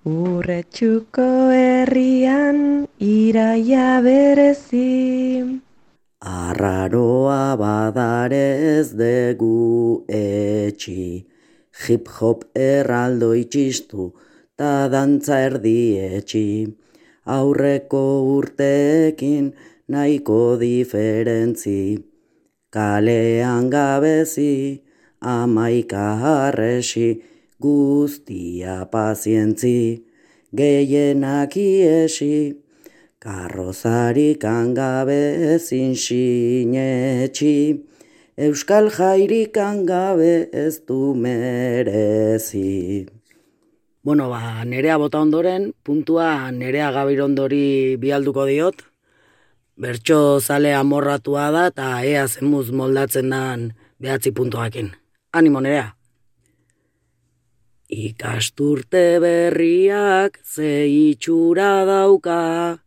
Urretxuko herrian iraia berezi. Arraroa badarez degu etxi, hip-hop erraldo itxistu, ta dantza erdi etxi. Aurreko urteekin nahiko diferentzi, kalean gabezi, amaika harresi, guztia pazientzi, gehienak iesi, karrozarik angabe ezin sinetxi, euskal jairik angabe ez du merezi. Bueno, ba, nerea bota ondoren, puntua nerea gabirondori bialduko diot, bertso zale amorratua da eta ea zemuz moldatzen dan behatzi puntuakin. Animo nerea! Ikasturte berriak ze itxura dauka,